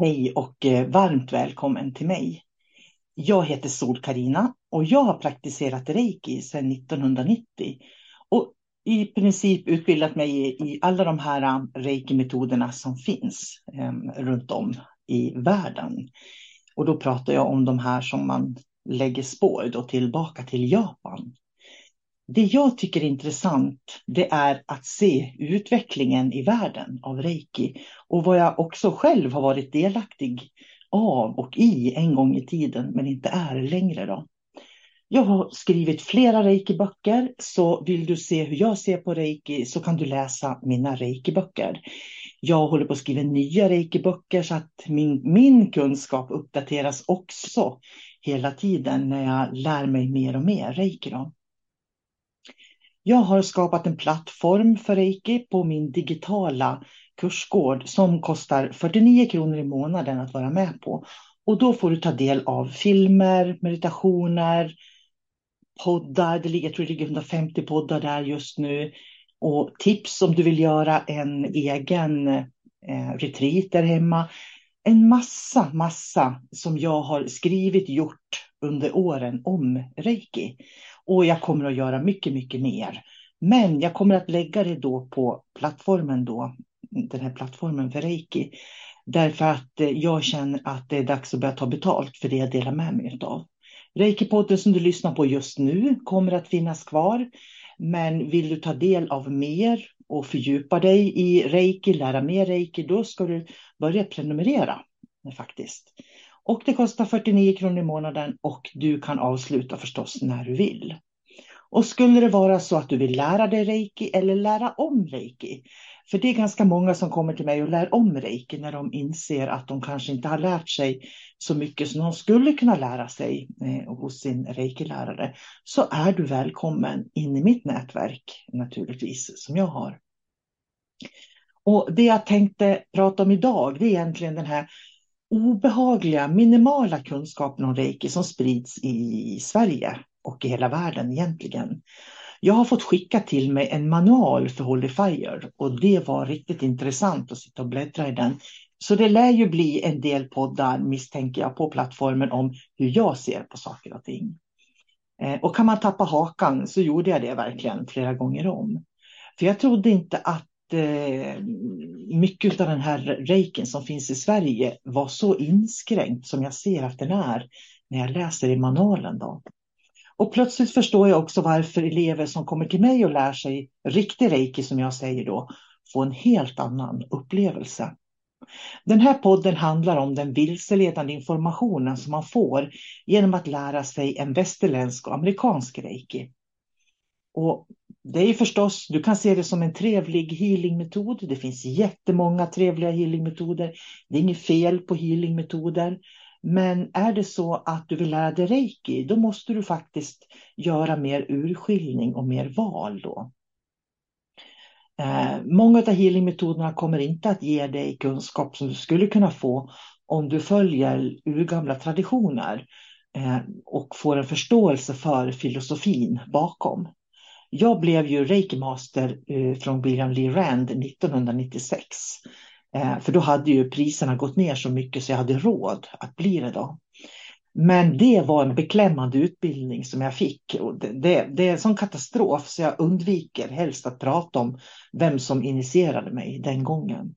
Hej och eh, varmt välkommen till mig. Jag heter sol karina och jag har praktiserat reiki sedan 1990 och i princip utbildat mig i, alla de här eh, reiki-metoderna som finns eh, runt om i världen. Och då pratar jag om de här som man lägger spår då tillbaka till Japan. Det jag tycker är intressant det är att se utvecklingen i världen av reiki och vad jag också själv har varit delaktig av och i en gång i tiden men inte är längre. Då. Jag har skrivit flera reiki-böcker så vill du se hur jag ser på reiki så kan du läsa mina reiki-böcker. Jag håller på att skriva nya reiki-böcker så att min, min kunskap uppdateras också hela tiden när jag lär mig mer och mer reiki. Då. Jag har skapat en plattform för reiki på min digitala kursgård som kostar 49 kronor i månaden att vara med på. Och då får du ta del av filmer, meditationer, poddar. Det ligger, jag tror det ligger 150 poddar där just nu. Och tips om du vill göra en egen eh, retreat där hemma. En massa, massa som jag har skrivit, gjort under åren om reiki. Och jag kommer att göra mycket, mycket mer. Men jag kommer att lägga det då på plattformen då, den här plattformen för reiki. Därför att eh, jag känner att det är dags att börja ta betalt för det jag delar med mig av. Reiki-podden som du lyssnar på just nu kommer att finnas kvar. Men vill du ta del av mer och fördjupa dig i reiki, lära mer reiki, då ska du börja prenumerera eh, faktiskt. Och det kostar 49 kronor i månaden och du kan avsluta förstås när du vill. Och skulle det vara så att du vill lära dig reiki eller lära om reiki, för det är ganska många som kommer till mig och lär om reiki när de inser att de kanske inte har lärt sig så mycket som de skulle kunna lära sig eh, hos sin reiki-lärare, så är du välkommen in i mitt nätverk naturligtvis som jag har. Och Det jag tänkte prata om idag, det är egentligen den här obehagliga, minimala kunskapen om reiki som sprids i Sverige och i hela världen egentligen. Jag har fått skicka till mig en manual för Holy Fire och det var riktigt intressant att sitta och bläddra i den. Så det lär ju bli en del poddar misstänker jag på plattformen om hur jag ser på saker och ting. Eh, och kan man tappa hakan så gjorde jag det verkligen flera gånger om. För jag trodde inte att Eh, mycket av den här reiken som finns i Sverige var så inskränkt som jag ser att den är när jag läser i manualen. Då. Och plötsligt förstår jag också varför elever som kommer till mig och lär sig riktig reiki som jag säger då får en helt annan upplevelse. Den här podden handlar om den vilseledande informationen som man får genom att lära sig en västerländsk och amerikansk reiki. Och det är förstås, du kan se det som en trevlig healingmetod. Det finns jättemånga trevliga healingmetoder. Det är inget fel på healingmetoder. Men är det så att du vill lära dig reiki, då måste du faktiskt göra mer urskiljning och mer val då. Eh, många av healingmetoderna kommer inte att ge dig kunskap som du skulle kunna få om du följer urgamla traditioner eh, och får en förståelse för filosofin bakom. Jag blev ju reikimaster eh, från William Lee Rand 1996. Eh, för då hade ju priserna gått ner så mycket så jag hade råd att bli det då. Men det var en beklämmande utbildning som jag fick. Och det, det, det, är en sån katastrof så jag undviker helst att prata om vem som initierade mig den gången.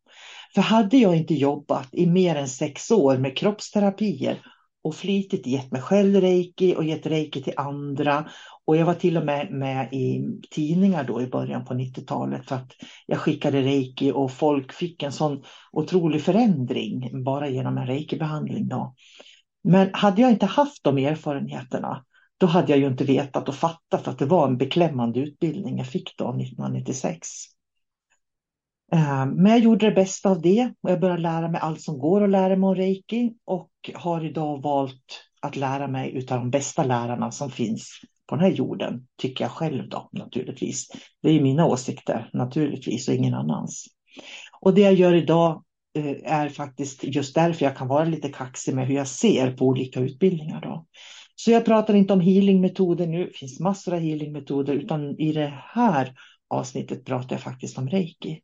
För hade jag inte jobbat i mer än sex år med kroppsterapier och flitigt gett mig själv reiki och gett reiki till andra och jag var till och med med i tidningar då i början på 90-talet för att jag skickade reiki och folk fick en sån otrolig förändring bara genom en reikibehandling då. Men hade jag inte haft de erfarenheterna, då hade jag ju inte vetat och fattat att det var en beklämmande utbildning jag fick då 1996. Eh, men jag gjorde det bästa av det och jag började lära mig allt som går att lära mig om reiki och har idag valt att lära mig utav de bästa lärarna som finns på den här jorden, tycker jag själv då naturligtvis. Det är mina åsikter naturligtvis och ingen annans. Och det jag gör idag eh, är faktiskt just därför jag kan vara lite kaxig med hur jag ser på olika utbildningar. Då. Så jag pratar inte om healingmetoder nu, det finns massor av healingmetoder, utan i det här avsnittet pratar jag faktiskt om reiki.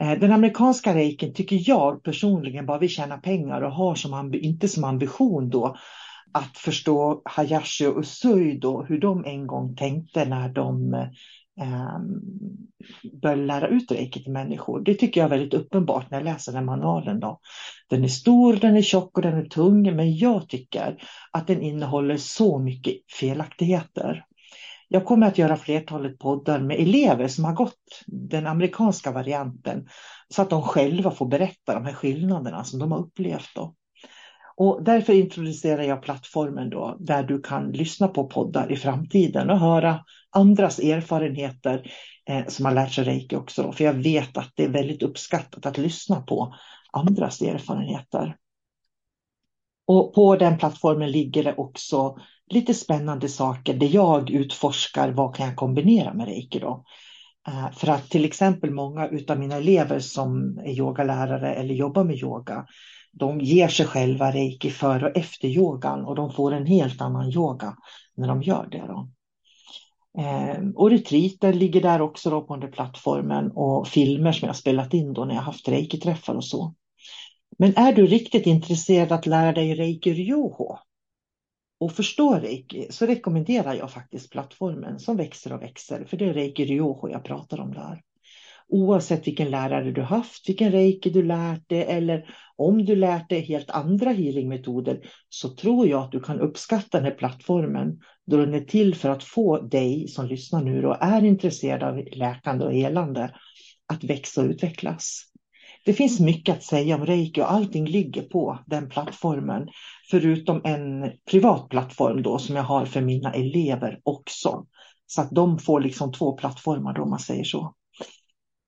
Eh, den amerikanska rejken tycker jag personligen bara vill tjäna pengar och har som inte som ambition då att förstå Hayashi och Usui då, hur de en gång tänkte när de eh, började lära ut reiki till människor. Det tycker jag är väldigt uppenbart när jag läser den manualen. Då. Den är stor, den är tjock och den är tung, men jag tycker att den innehåller så mycket felaktigheter. Jag kommer att göra flertalet poddar med elever som har gått den amerikanska varianten så att de själva får berätta de här skillnaderna som de har upplevt. Då. Och därför introducerar jag plattformen då, där du kan lyssna på poddar i framtiden och höra andras erfarenheter eh, som har lärt sig reiki också. För jag vet att det är väldigt uppskattat att lyssna på andras erfarenheter. Och på den plattformen ligger det också lite spännande saker där jag utforskar vad kan jag kombinera med reiki då. Eh, för att till exempel många av mina elever som är yogalärare eller jobbar med yoga de ger sig själva reiki före och efter yogan och de får en helt annan yoga när de gör det. Då. Eh, och retriter ligger där också då på den plattformen och filmer som jag spelat in då när jag haft reiki-träffar och så. Men är du riktigt intresserad att lära dig reiki ryoho och förstå reiki så rekommenderar jag faktiskt plattformen som växer och växer för det är reiki ryoho jag pratar om där oavsett vilken lärare du haft, vilken reiki du lärt dig eller om du lärt dig helt andra healingmetoder så tror jag att du kan uppskatta den här plattformen då den är till för att få dig som lyssnar nu och är intresserad av läkande och helande att växa och utvecklas. Det finns mycket att säga om reiki och allting ligger på den plattformen förutom en privat plattform då som jag har för mina elever också. Så att de får liksom två plattformar då om man säger så.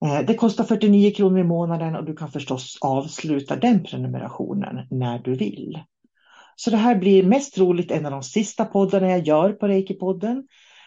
Eh, det kostar 49 kronor i månaden och du kan förstås avsluta den prenumerationen när du vill. Så det här blir mest troligt en av de sista poddarna jag gör på Reiki-podden.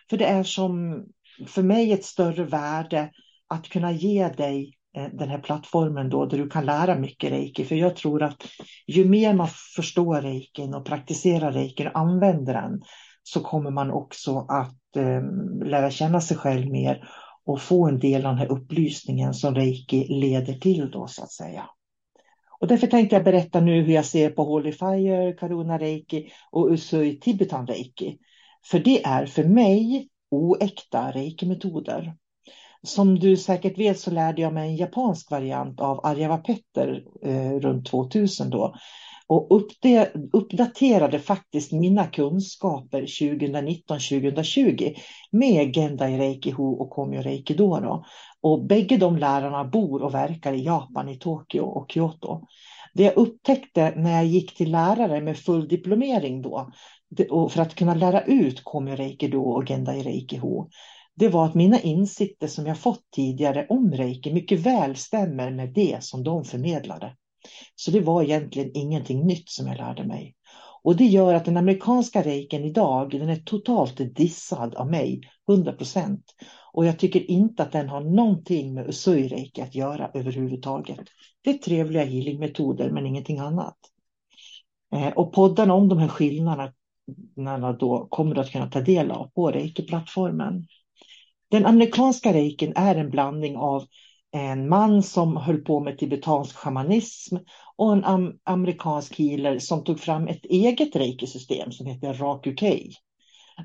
För det är som för mig ett större värde att kunna ge dig Eh, den här plattformen då där du kan lära mycket reiki. För jag tror att ju mer man förstår reikin och praktiserar reikin och använder den så kommer man också att eh, lära känna sig själv mer och få en del av den här upplysningen som reiki leder till då så att säga. Och därför tänkte jag berätta nu hur jag ser på Holy Fire, Karuna Reiki och Usui Tibetan Reiki. För det är för mig oäkta reiki-metoder. Som du säkert vet så lärde jag mig en japansk variant av Arjava Petter eh, runt 2000 då och uppdaterade faktiskt mina kunskaper 2019-2020 med Gendai Reikiho och Komyo Reikido. Då. Och bägge de lärarna bor och verkar i Japan, i Tokyo och Kyoto. Det jag upptäckte när jag gick till lärare med full diplomering då, för att kunna lära ut Komyo Reikido och Gendai Reikiho det var att mina insikter som jag fått tidigare om reiki mycket väl stämmer med det som de förmedlade. Så det var egentligen ingenting nytt som jag lärde mig. Och det gör att den amerikanska reiken idag, den är totalt dissad av mig, 100 procent. Och jag tycker inte att den har någonting med usui-reiki att göra överhuvudtaget. Det är trevliga healingmetoder men ingenting annat. Eh, och poddarna om de här skillnaderna då kommer du att kunna ta del av på reiki-plattformen. Den amerikanska reikin är en blandning av en man som höll på med tibetansk shamanism och en am amerikansk healer som tog fram ett eget reikisystem som heter Rakukei.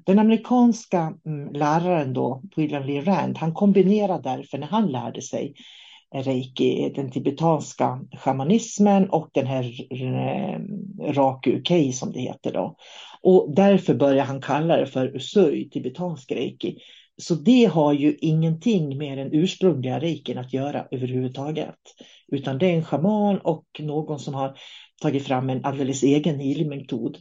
Den amerikanska mm, läraren då, William Lee Rand, han kombinerade därför när han lärde sig reiki, den tibetanska shamanismen och den här eh, Rakukei som det heter då. Och därför började han kalla det för Usui, tibetansk reiki. Så det har ju ingenting med den ursprungliga reikin att göra överhuvudtaget. Utan det är en schaman och någon som har tagit fram en alldeles egen healingmetod.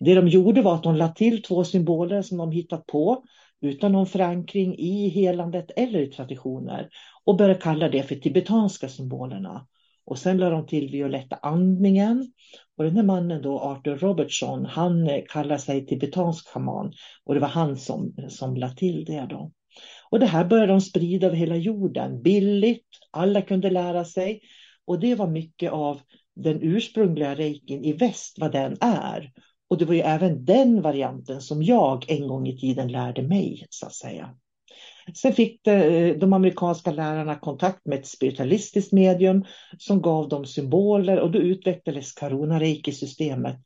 Det de gjorde var att de lade till två symboler som de hittat på utan någon förankring i helandet eller i traditioner och började kalla det för tibetanska symbolerna. Och sen lade de till violetta andningen. Och den här mannen då, Arthur Robertson, han eh, kallar sig tibetansk haman. Och det var han som, som lade till det då. Och det här började de sprida över hela jorden, billigt, alla kunde lära sig. Och det var mycket av den ursprungliga reikin i väst, vad den är. Och det var ju även den varianten som jag en gång i tiden lärde mig, så att säga. Sen fick eh, de amerikanska lärarna kontakt med ett spiritualistiskt medium som gav dem symboler och då utvecklades Karuna Reiki-systemet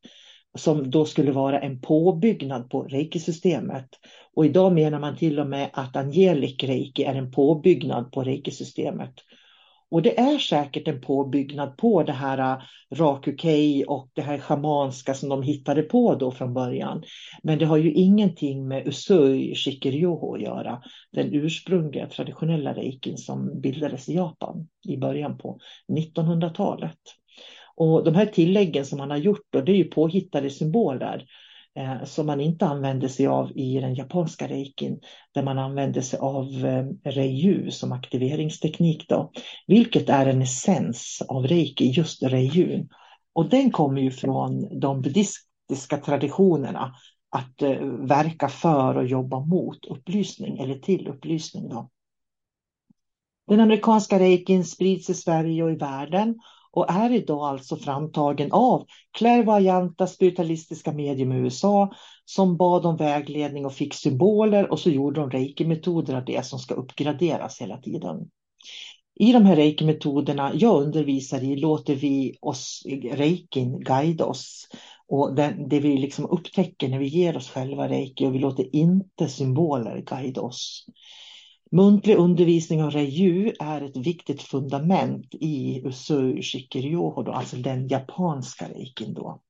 som då skulle vara en påbyggnad på reiki-systemet. Och idag menar man till och med att angelic reiki är en påbyggnad på reiki-systemet. Och det är säkert en påbyggnad på det här äh, Rakukei och det här schamanska som de hittade på då från början. Men det har ju ingenting med Usui Shikiryoho att göra. Den ursprungliga traditionella reikin som bildades i Japan i början på 1900-talet. Och de här tilläggen som man har gjort då, det är ju påhittade symboler Eh, som man inte använder sig av i den japanska reikin, där man använder sig av eh, som aktiveringsteknik då, vilket är en essens av reiki, just reiyu. Och den kommer ju från de buddhistiska traditionerna att eh, verka för och jobba mot upplysning eller till upplysning. Då. Den amerikanska reikin sprids i Sverige och i världen och är idag alltså framtagen av klärvoajanta spiritualistiska medium i USA som bad om vägledning och fick symboler och så gjorde de reiki-metoder av det som ska uppgraderas hela tiden. I de här reiki-metoderna jag undervisar i låter vi oss reikin guida oss och det, det vi liksom upptäcker när vi ger oss själva reiki och vi låter inte symboler guida oss. Muntlig undervisning av reju är ett viktigt fundament i Usui Shikiryoho, alltså den japanska reikin. Då.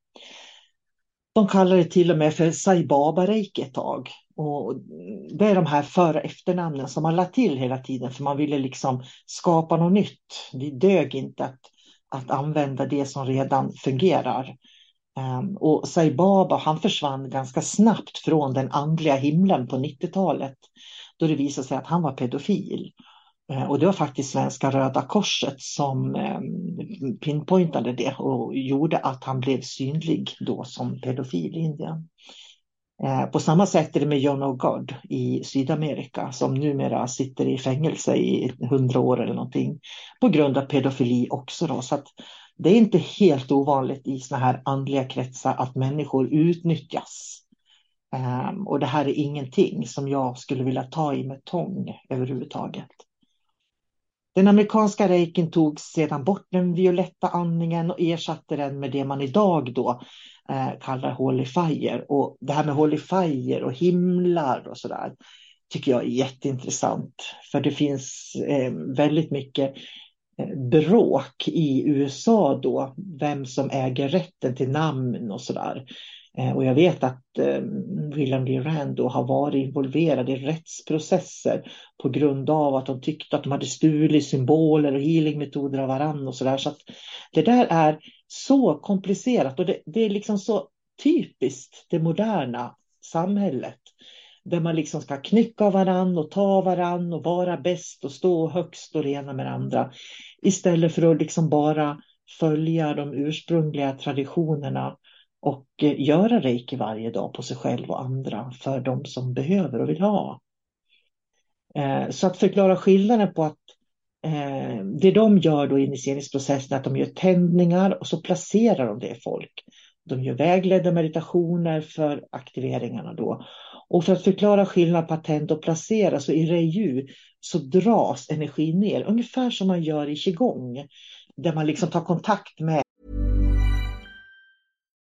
De kallar det till och med för Saibaba-reiki ett tag. Och det är de här för och efternamnen som man lade till hela tiden för man ville liksom skapa något nytt. Det dög inte att, att använda det som redan fungerar. Ehm, och Saibaba han försvann ganska snabbt från den andliga himlen på 90-talet då det visade sig att han var pedofil. Eh, och det var faktiskt Svenska Röda Korset som eh, pinpointade det och gjorde att han blev synlig då som pedofil i Indien. Eh, på samma sätt är det med John O'God i Sydamerika som numera sitter i fängelse i hundra år eller någonting på grund av pedofili också. Då. Så det är inte helt ovanligt i sådana här andliga kretsar att människor utnyttjas Ehm, och det här är ingenting som jag skulle vilja ta i med tång överhuvudtaget. Den amerikanska reikin tog sedan bort den violetta andningen och ersatte den med det man idag då eh, kallar Holy Fire. Och det här med Holy Fire och himlar och sådär tycker jag är jätteintressant. För det finns ehm, väldigt mycket eh, bråk i USA då, vem som äger rätten till namn och sådär. Eh, och jag vet att eh, William D. Rand då har varit involverad i rättsprocesser på grund av att de tyckte att de hade stulit symboler och healingmetoder av varandra och sådär. Så att det där är så komplicerat och det, det är liksom så typiskt det moderna samhället där man liksom ska knycka varandra och ta varann och vara bäst och stå högst och rena med andra istället för att liksom bara följa de ursprungliga traditionerna och eh, göra reiki varje dag på sig själv och andra för de som behöver och vill ha. Eh, så att förklara skillnaden på att eh, det de gör då i initieringsprocessen är att de gör tändningar och så placerar de det i folk. De gör vägledda meditationer för aktiveringarna då. Och för att förklara skillnad på att tända och placera så i Reiju så dras energin ner, ungefär som man gör i qigong. Där man liksom tar kontakt med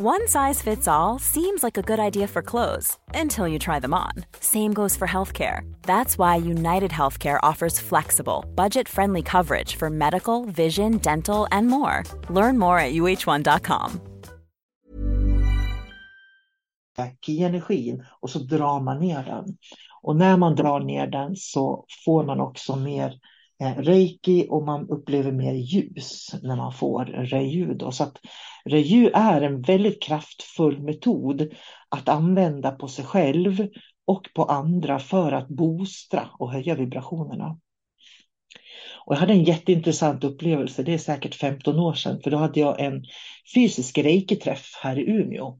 One size fits all seems like a good idea for clothes until you try them on. Same goes for healthcare. That's why United Healthcare offers flexible, budget friendly coverage for medical, vision, dental, and more. Learn more at uh1.com. ki-energin och så drar man ner den. Och när man drar ner den så får man också mer Eh, reiki och man upplever mer ljus när man får reju. Då. Så att reju är en väldigt kraftfull metod att använda på sig själv och på andra för att boostra och höja vibrationerna. Och jag hade en jätteintressant upplevelse, det är säkert 15 år sedan, för då hade jag en fysisk reiki-träff här i Umeå.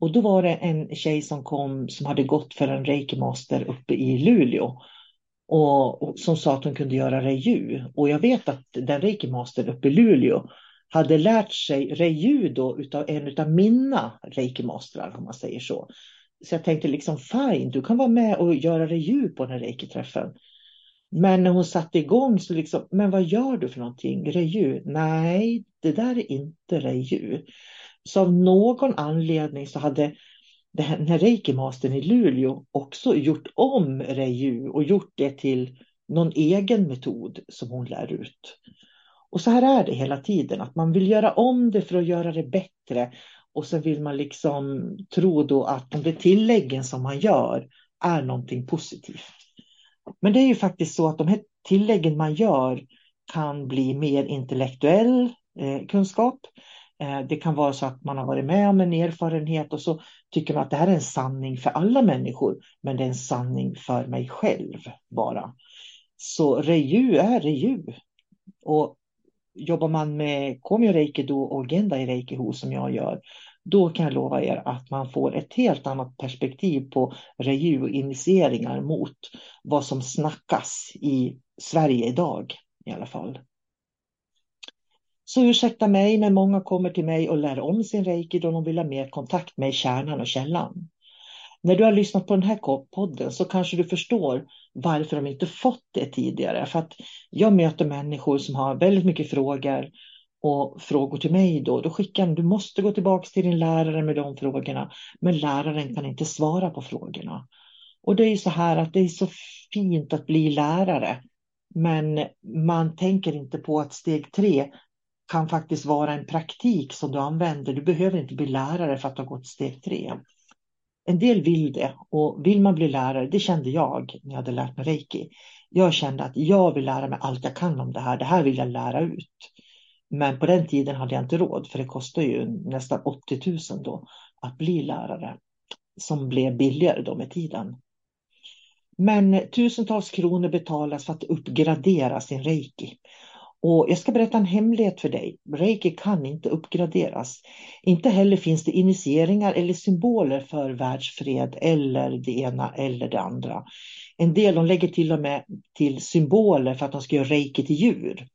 Och då var det en tjej som kom som hade gått för en reiki-master uppe i Luleå. Och, och, som sa att hon kunde göra reju. Och jag vet att den reikimastern uppe i Luleå hade lärt sig reju då utav en av mina reikimastrar om man säger så. Så jag tänkte liksom fine, du kan vara med och göra reju på den här reiki-träffen. Men när hon satte igång så liksom, men vad gör du för någonting? Reju? Nej, det där är inte reju. Så av någon anledning så hade den här reiki-mastern i Luleå också gjort om reju och gjort det till någon egen metod som hon lär ut. Och så här är det hela tiden, att man vill göra om det för att göra det bättre och så vill man liksom tro då att de tilläggen som man gör är någonting positivt. Men det är ju faktiskt så att de här tilläggen man gör kan bli mer intellektuell eh, kunskap. Eh, det kan vara så att man har varit med om en erfarenhet och så tycker man att det här är en sanning för alla människor, men det är en sanning för mig själv bara. Så reju är reju. Och jobbar man med Komio Reikido och Gendai Reikiho som jag gör, då kan jag lova er att man får ett helt annat perspektiv på reju och initieringar mot vad som snackas i Sverige idag i alla fall. Så ursäkta mig, men många kommer till mig och lär om sin reiki då de vill ha mer kontakt med kärnan och källan. När du har lyssnat på den här podden så kanske du förstår varför de inte fått det tidigare. För att jag möter människor som har väldigt mycket frågor och frågor till mig då. Då skickar de, du måste gå tillbaka till din lärare med de frågorna. Men läraren kan inte svara på frågorna. Och det är ju så här att det är så fint att bli lärare. Men man tänker inte på att steg tre kan faktiskt vara en praktik som du använder. Du behöver inte bli lärare för att ha gått steg tre. En del vill det och vill man bli lärare, det kände jag när jag hade lärt mig reiki. Jag kände att jag vill lära mig allt jag kan om det här. Det här vill jag lära ut. Men på den tiden hade jag inte råd för det kostar ju nästan 80 000 då att bli lärare som blev billigare då med tiden. Men tusentals kronor betalas för att uppgradera sin reiki. Och jag ska berätta en hemlighet för dig. Reiki kan inte uppgraderas. Inte heller finns det initieringar eller symboler för världsfred eller det ena eller det andra. En del de lägger till och med till symboler för att de ska göra reiki till djur.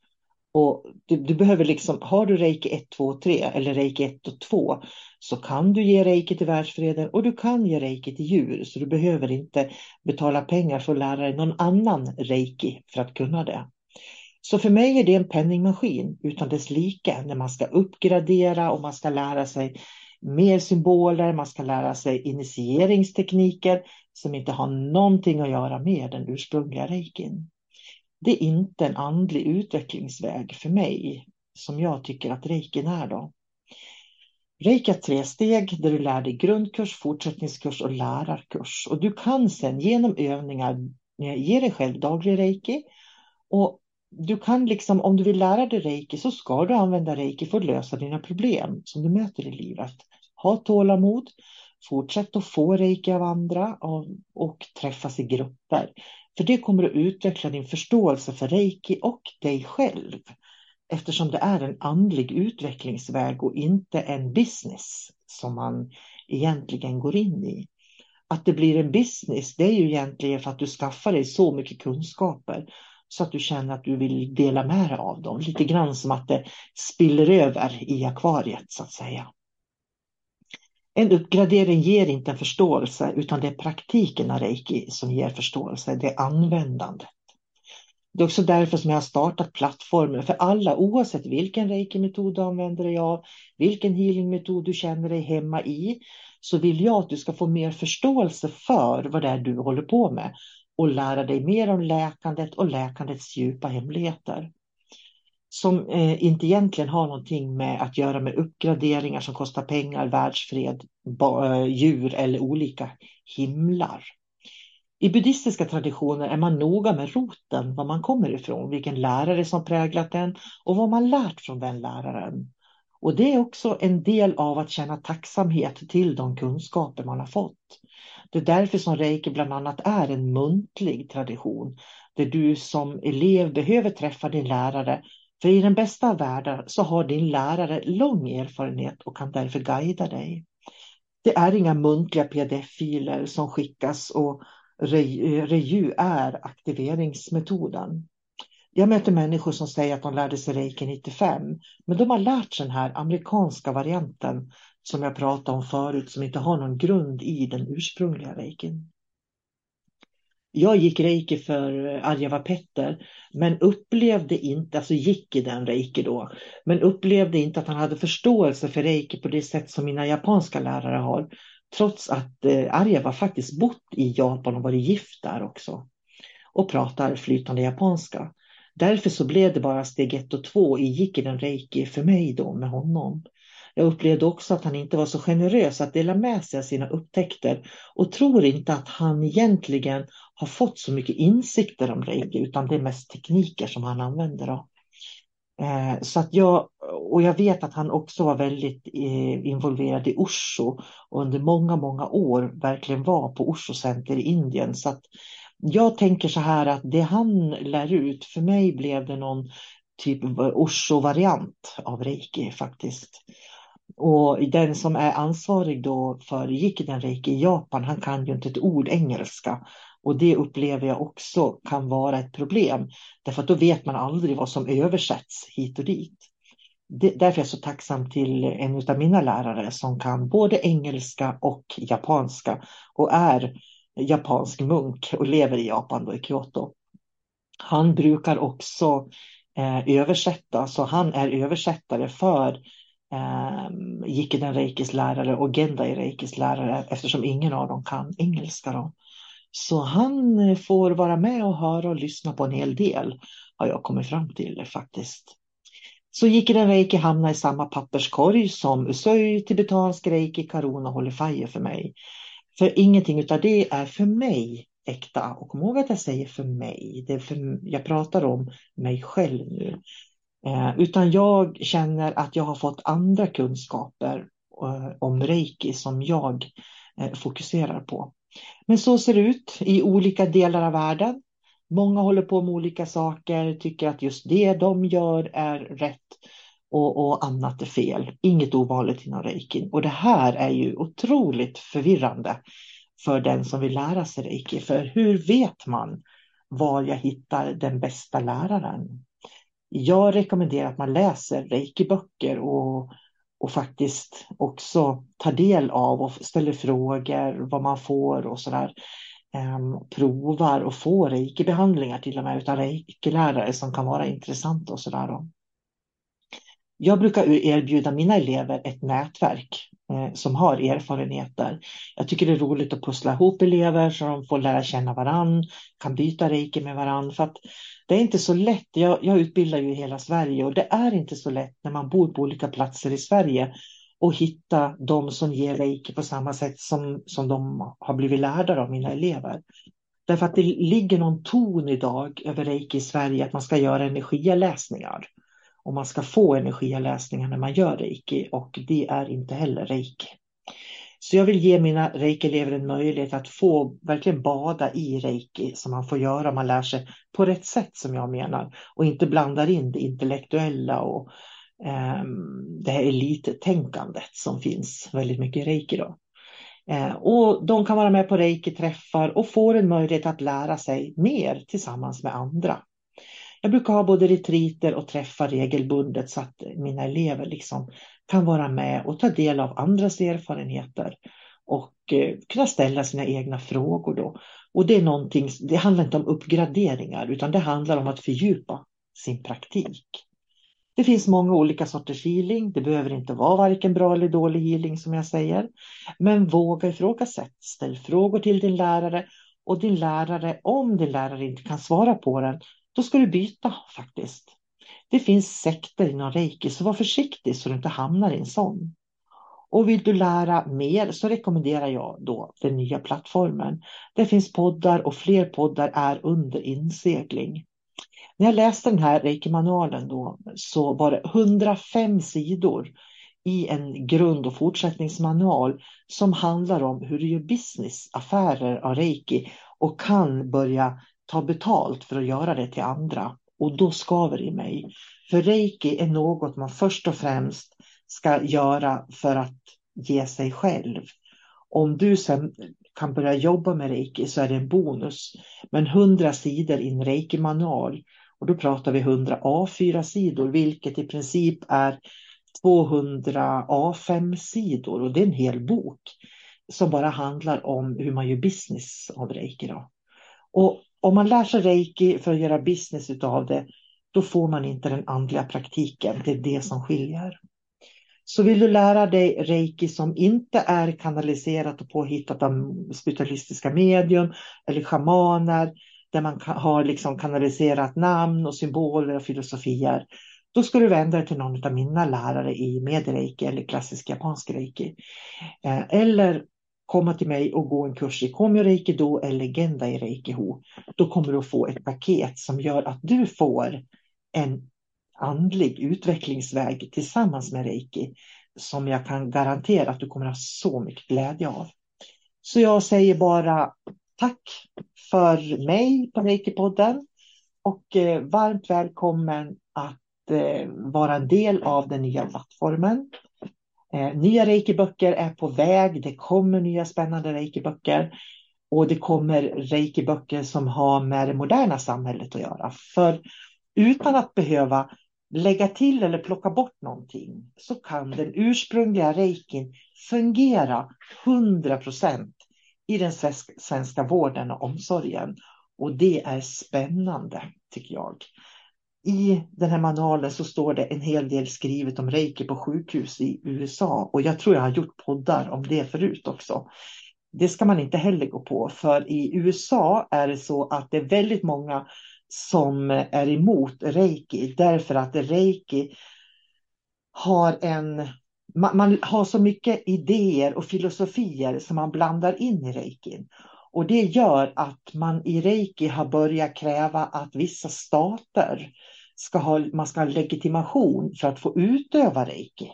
Och du, du, behöver liksom, har du reiki 1, 2, 3 eller reiki 1 och 2 så kan du ge reiki till världsfreden och du kan ge reiki till djur. Så du behöver inte betala pengar för att lära dig någon annan reiki för att kunna det. Så för mig är det en penningmaskin utan dess like när man ska uppgradera och man ska lära sig mer symboler, man ska lära sig initieringstekniker som inte har någonting att göra med den ursprungliga reikin. Det är inte en andlig utvecklingsväg för mig som jag tycker att reikin är då. Reiki har tre steg där du lär dig grundkurs, fortsättningskurs och lärarkurs. Och du kan sedan genom övningar ge dig själv daglig reiki. Och du kan liksom, om du vill lära dig reiki så ska du använda reiki för att lösa dina problem som du möter i livet. Ha tålamod, fortsätt att få reiki av andra och, och träffas i grupper. För det kommer att utveckla din förståelse för reiki och dig själv. Eftersom det är en andlig utvecklingsväg och inte en business som man egentligen går in i. Att det blir en business, det är ju egentligen för att du skaffar dig så mycket kunskaper så att du känner att du vill dela med dig av dem. Lite grann som att det spiller över i akvariet så att säga. En uppgradering ger inte en förståelse utan det är praktiken av reiki som ger förståelse, det är användandet. Det är också därför som jag har startat plattformen för alla oavsett vilken reiki-metod du använder dig av, vilken healingmetod du känner dig hemma i, så vill jag att du ska få mer förståelse för vad det är du håller på med och lära dig mer om läkandet och läkandets djupa hemligheter. Som eh, inte egentligen har någonting med att göra med uppgraderingar som kostar pengar, världsfred, eh, djur eller olika himlar. I buddhistiska traditioner är man noga med roten, var man kommer ifrån, vilken lärare som präglat den och vad man lärt från den läraren. Och det är också en del av att känna tacksamhet till de kunskaper man har fått. Det är därför som reiki bland annat är en muntlig tradition, där du som elev behöver träffa din lärare. För i den bästa av världar så har din lärare lång erfarenhet och kan därför guida dig. Det är inga muntliga pdf-filer som skickas och eh, Reju är aktiveringsmetoden. Jag möter människor som säger att de lärde sig reiki 95, men de har lärt sig den här amerikanska varianten som jag pratade om förut, som inte har någon grund i den ursprungliga reikin. Jag gick reiki för eh, Arjava Petter, men upplevde inte, alltså gick i den reiki då, men upplevde inte att han hade förståelse för reiki på det sätt som mina japanska lärare har. Trots att eh, Arjava faktiskt bott i Japan och varit gift där också. Och pratar flytande japanska. Därför så blev det bara steg ett och två i den Reiki för mig då med honom. Jag upplevde också att han inte var så generös att dela med sig av sina upptäckter och tror inte att han egentligen har fått så mycket insikter om reiki utan det är mest tekniker som han använder. Då. Eh, så att jag, och jag vet att han också var väldigt eh, involverad i Osho och under många, många år verkligen var på Osho Center i Indien. Så att jag tänker så här att det han lär ut, för mig blev det någon typ av Osho-variant av reiki faktiskt. Och den som är ansvarig då för den Reiki i Japan, han kan ju inte ett ord engelska. Och det upplever jag också kan vara ett problem. Därför att då vet man aldrig vad som översätts hit och dit. Det, därför är jag så tacksam till en av mina lärare som kan både engelska och japanska och är japansk munk och lever i Japan, då i Kyoto. Han brukar också eh, översätta, så han är översättare för eh, Jikiden Reikis lärare och Gendai Reikis lärare eftersom ingen av dem kan engelska. Då. Så han får vara med och höra och lyssna på en hel del har jag kommit fram till faktiskt. Så Jikiden Reiki hamnar i samma papperskorg som Usui, tibetansk Reiki, Karuna och Holifaje för mig. För ingenting av det är för mig äkta. Och kom ihåg att jag säger för mig. Det är för, jag pratar om mig själv nu. Eh, utan jag känner att jag har fått andra kunskaper eh, om reiki som jag eh, fokuserar på. Men så ser det ut i olika delar av världen. Många håller på med olika saker, tycker att just det de gör är rätt och, och annat är fel. Inget ovanligt inom reiki. Och det här är ju otroligt förvirrande för den som vill lära sig reiki. För hur vet man var jag hittar den bästa läraren? Jag rekommenderar att man läser reiki-böcker och, och faktiskt också tar del av och ställer frågor vad man får och sådär. Um, provar och får reiki-behandlingar till och med utav reiki-lärare som kan vara intressanta och sådär. Jag brukar erbjuda mina elever ett nätverk eh, som har erfarenheter. Jag tycker det är roligt att pussla ihop elever så de får lära känna varann, kan byta reiki med varann. För att det är inte så lätt. Jag, jag utbildar ju i hela Sverige och det är inte så lätt när man bor på olika platser i Sverige och hitta de som ger reiki på samma sätt som, som de har blivit lärda av mina elever. Därför att det ligger någon ton idag över reiki i Sverige att man ska göra energiläsningar och man ska få energiläsningar när man gör reiki och det är inte heller reiki. Så jag vill ge mina reiki-elever en möjlighet att få verkligen bada i reiki som man får göra om man lär sig på rätt sätt som jag menar och inte blandar in det intellektuella och eh, det här elittänkandet som finns väldigt mycket i reiki. Då. Eh, och de kan vara med på reiki-träffar och får en möjlighet att lära sig mer tillsammans med andra. Jag brukar ha både retriter och träffar regelbundet så att mina elever liksom kan vara med och ta del av andras erfarenheter och eh, kunna ställa sina egna frågor då. Och det är någonting, det handlar inte om uppgraderingar utan det handlar om att fördjupa sin praktik. Det finns många olika sorters healing. Det behöver inte vara varken bra eller dålig healing som jag säger. Men våga ifrågasätt. Ställ frågor till din lärare och din lärare, om din lärare inte kan svara på den, då ska du byta faktiskt. Det finns sekter inom reiki, så var försiktig så du inte hamnar i en sån. Och vill du lära mer så rekommenderar jag då den nya plattformen. Det finns poddar och fler poddar är under insegling. När jag läste den här reiki-manualen då så var det 105 sidor i en grund och fortsättningsmanual som handlar om hur du gör business, affärer av reiki och kan börja ta betalt för att göra det till andra. Och då skaver det i mig. För reiki är något man först och främst ska göra för att ge sig själv. Om du sen kan börja jobba med reiki så är det en bonus. Men 100 sidor i en reiki-manual och då pratar vi 100 A4-sidor vilket i princip är 200 A5-sidor och det är en hel bok som bara handlar om hur man gör business av reiki. Då. Och om man lär sig reiki för att göra business av det, då får man inte den andliga praktiken. Det är det som skiljer. Så vill du lära dig reiki som inte är kanaliserat och påhittat av spiritualistiska medium eller schamaner, där man har liksom kanaliserat namn och symboler och filosofier, då ska du vända dig till någon av mina lärare i medreiki eller klassisk japansk reiki. Eh, eller komma till mig och gå en kurs i Komyo Reiki Do eller Legenda i Reiki Ho. Då kommer du att få ett paket som gör att du får en andlig utvecklingsväg tillsammans med Reiki som jag kan garantera att du kommer ha så mycket glädje av. Så jag säger bara tack för mig på Reiki-podden och eh, varmt välkommen att eh, vara en del av den nya plattformen. Eh, nya reiki-böcker är på väg. Det kommer nya spännande reiki-böcker. Och det kommer reiki-böcker som har med det moderna samhället att göra. För utan att behöva lägga till eller plocka bort någonting så kan den ursprungliga reikin fungera 100 procent i den svenska vården och omsorgen. Och det är spännande tycker jag i den här manualen så står det en hel del skrivet om reiki på sjukhus i USA och jag tror jag har gjort poddar om det förut också. Det ska man inte heller gå på för i USA är det så att det är väldigt många som är emot reiki därför att reiki har en man, har så mycket idéer och filosofier som man blandar in i reikin. Och det gör att man i reiki har börjat kräva att vissa stater ska ha, man ska ha legitimation för att få utöva reiki.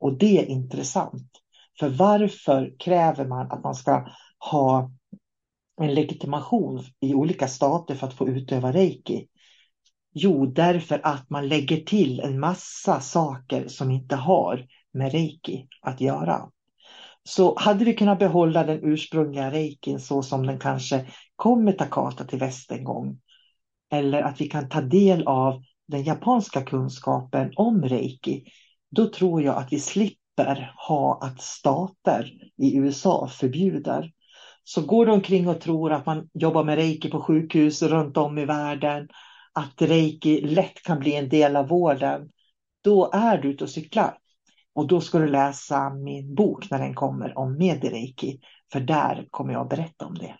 Och det är intressant. För varför kräver man att man ska ha en legitimation i olika stater för att få utöva reiki? Jo, därför att man lägger till en massa saker som inte har med reiki att göra. Så hade vi kunnat behålla den ursprungliga reikin så som den kanske kom med Takata till väst en gång. Eller att vi kan ta del av den japanska kunskapen om reiki. Då tror jag att vi slipper ha att stater i USA förbjuder. Så går de omkring och tror att man jobbar med reiki på sjukhus runt om i världen. Att reiki lätt kan bli en del av vården. Då är du ute och cyklar. Och då ska du läsa min bok när den kommer om Medireiki. För där kommer jag att berätta om det.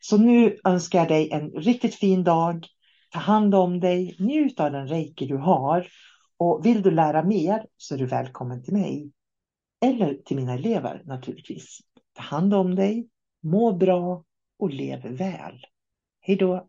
Så nu önskar jag dig en riktigt fin dag. Ta hand om dig, njut av den reiki du har. Och vill du lära mer så är du välkommen till mig. Eller till mina elever naturligtvis. Ta hand om dig, må bra och lev väl. Hej då!